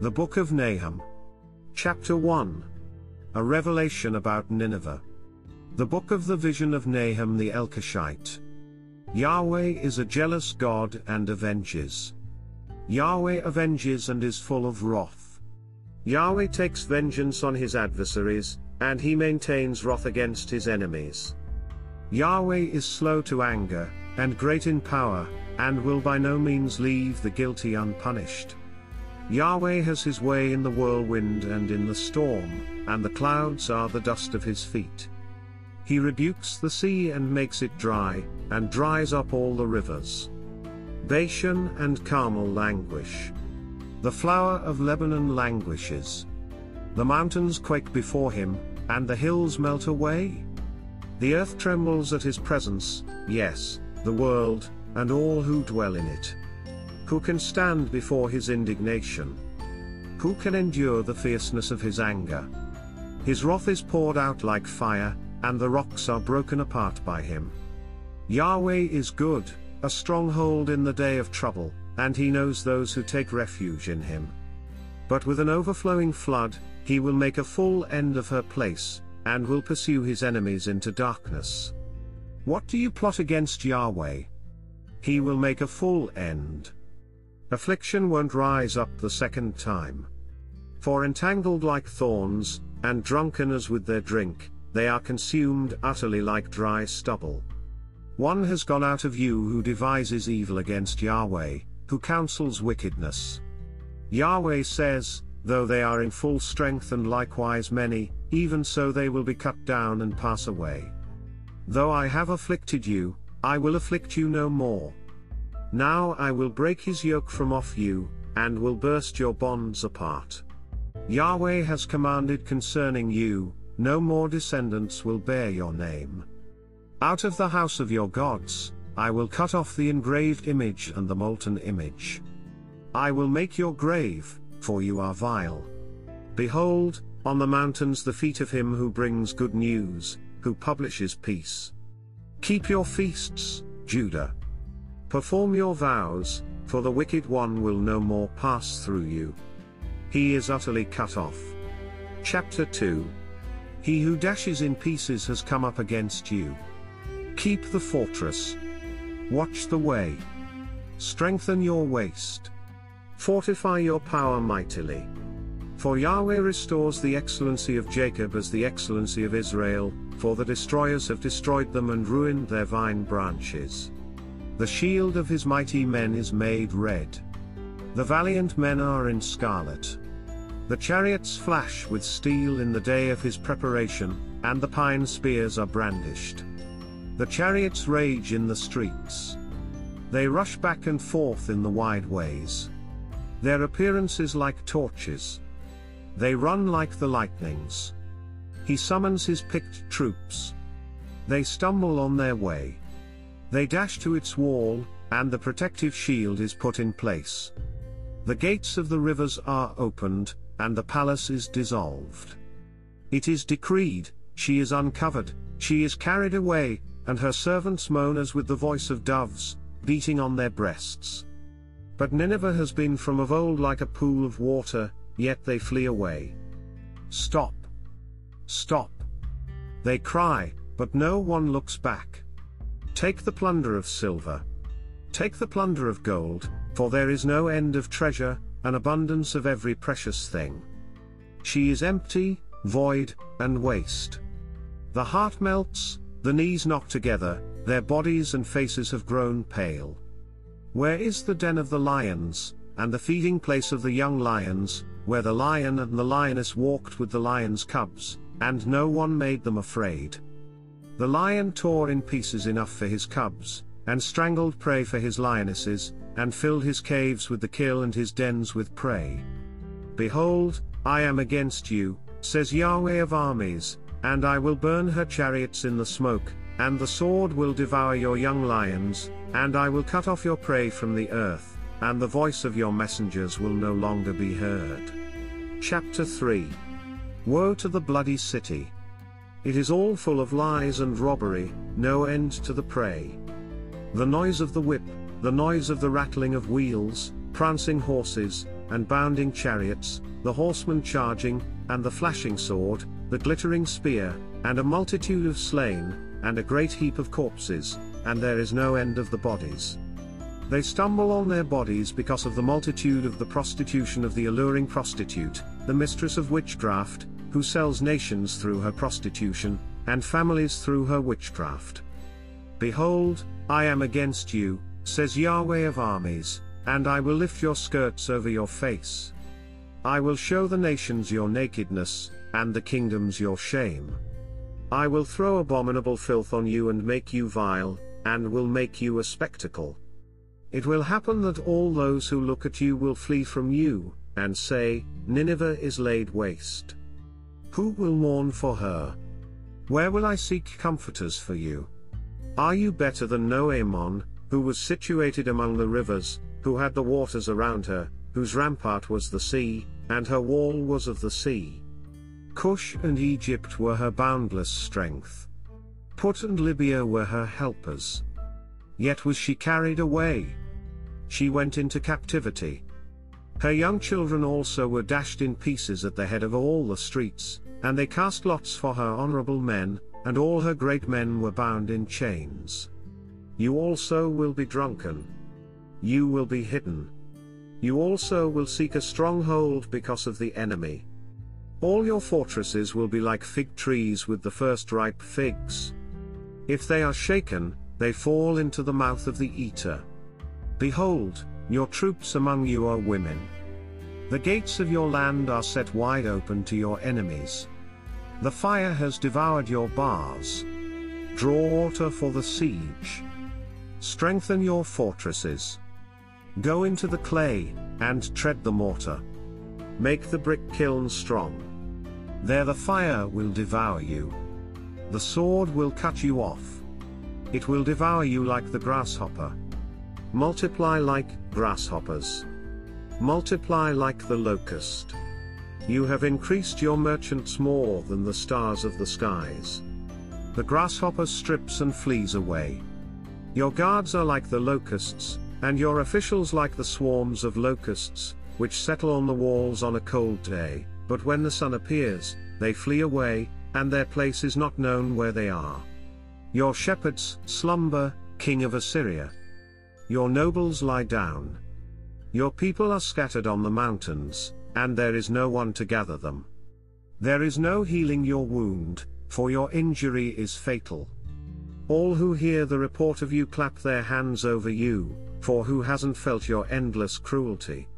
The Book of Nahum. Chapter 1. A revelation about Nineveh. The Book of the Vision of Nahum the Elkoshite. Yahweh is a jealous God and avenges. Yahweh avenges and is full of wrath. Yahweh takes vengeance on his adversaries, and he maintains wrath against his enemies. Yahweh is slow to anger, and great in power, and will by no means leave the guilty unpunished. Yahweh has his way in the whirlwind and in the storm, and the clouds are the dust of his feet. He rebukes the sea and makes it dry, and dries up all the rivers. Bashan and Carmel languish. The flower of Lebanon languishes. The mountains quake before him, and the hills melt away. The earth trembles at his presence, yes, the world, and all who dwell in it. Who can stand before his indignation? Who can endure the fierceness of his anger? His wrath is poured out like fire, and the rocks are broken apart by him. Yahweh is good, a stronghold in the day of trouble, and he knows those who take refuge in him. But with an overflowing flood, he will make a full end of her place, and will pursue his enemies into darkness. What do you plot against Yahweh? He will make a full end. Affliction won't rise up the second time. For entangled like thorns, and drunken as with their drink, they are consumed utterly like dry stubble. One has gone out of you who devises evil against Yahweh, who counsels wickedness. Yahweh says, Though they are in full strength and likewise many, even so they will be cut down and pass away. Though I have afflicted you, I will afflict you no more. Now I will break his yoke from off you, and will burst your bonds apart. Yahweh has commanded concerning you, no more descendants will bear your name. Out of the house of your gods, I will cut off the engraved image and the molten image. I will make your grave, for you are vile. Behold, on the mountains the feet of him who brings good news, who publishes peace. Keep your feasts, Judah. Perform your vows, for the wicked one will no more pass through you. He is utterly cut off. Chapter 2 He who dashes in pieces has come up against you. Keep the fortress. Watch the way. Strengthen your waist. Fortify your power mightily. For Yahweh restores the excellency of Jacob as the excellency of Israel, for the destroyers have destroyed them and ruined their vine branches. The shield of his mighty men is made red. The valiant men are in scarlet. The chariots flash with steel in the day of his preparation, and the pine spears are brandished. The chariots rage in the streets. They rush back and forth in the wide ways. Their appearance is like torches. They run like the lightnings. He summons his picked troops. They stumble on their way. They dash to its wall, and the protective shield is put in place. The gates of the rivers are opened, and the palace is dissolved. It is decreed, she is uncovered, she is carried away, and her servants moan as with the voice of doves, beating on their breasts. But Nineveh has been from of old like a pool of water, yet they flee away. Stop! Stop! They cry, but no one looks back. Take the plunder of silver. Take the plunder of gold, for there is no end of treasure, an abundance of every precious thing. She is empty, void, and waste. The heart melts, the knees knock together, their bodies and faces have grown pale. Where is the den of the lions, and the feeding place of the young lions, where the lion and the lioness walked with the lion's cubs, and no one made them afraid? The lion tore in pieces enough for his cubs, and strangled prey for his lionesses, and filled his caves with the kill and his dens with prey. Behold, I am against you, says Yahweh of armies, and I will burn her chariots in the smoke, and the sword will devour your young lions, and I will cut off your prey from the earth, and the voice of your messengers will no longer be heard. Chapter 3 Woe to the bloody city! It is all full of lies and robbery, no end to the prey. The noise of the whip, the noise of the rattling of wheels, prancing horses, and bounding chariots, the horsemen charging, and the flashing sword, the glittering spear, and a multitude of slain, and a great heap of corpses, and there is no end of the bodies. They stumble on their bodies because of the multitude of the prostitution of the alluring prostitute, the mistress of witchcraft, who sells nations through her prostitution, and families through her witchcraft. Behold, I am against you, says Yahweh of armies, and I will lift your skirts over your face. I will show the nations your nakedness, and the kingdoms your shame. I will throw abominable filth on you and make you vile, and will make you a spectacle. It will happen that all those who look at you will flee from you, and say, Nineveh is laid waste. Who will mourn for her? Where will I seek comforters for you? Are you better than Noamon, who was situated among the rivers, who had the waters around her, whose rampart was the sea, and her wall was of the sea? Cush and Egypt were her boundless strength. Put and Libya were her helpers. Yet was she carried away. She went into captivity. Her young children also were dashed in pieces at the head of all the streets, and they cast lots for her honorable men, and all her great men were bound in chains. You also will be drunken. You will be hidden. You also will seek a stronghold because of the enemy. All your fortresses will be like fig trees with the first ripe figs. If they are shaken, they fall into the mouth of the eater. Behold, your troops among you are women. The gates of your land are set wide open to your enemies. The fire has devoured your bars. Draw water for the siege. Strengthen your fortresses. Go into the clay, and tread the mortar. Make the brick kiln strong. There the fire will devour you. The sword will cut you off. It will devour you like the grasshopper. Multiply like grasshoppers. Multiply like the locust. You have increased your merchants more than the stars of the skies. The grasshopper strips and flees away. Your guards are like the locusts, and your officials like the swarms of locusts, which settle on the walls on a cold day, but when the sun appears, they flee away, and their place is not known where they are. Your shepherds slumber, king of Assyria. Your nobles lie down. Your people are scattered on the mountains, and there is no one to gather them. There is no healing your wound, for your injury is fatal. All who hear the report of you clap their hands over you, for who hasn't felt your endless cruelty?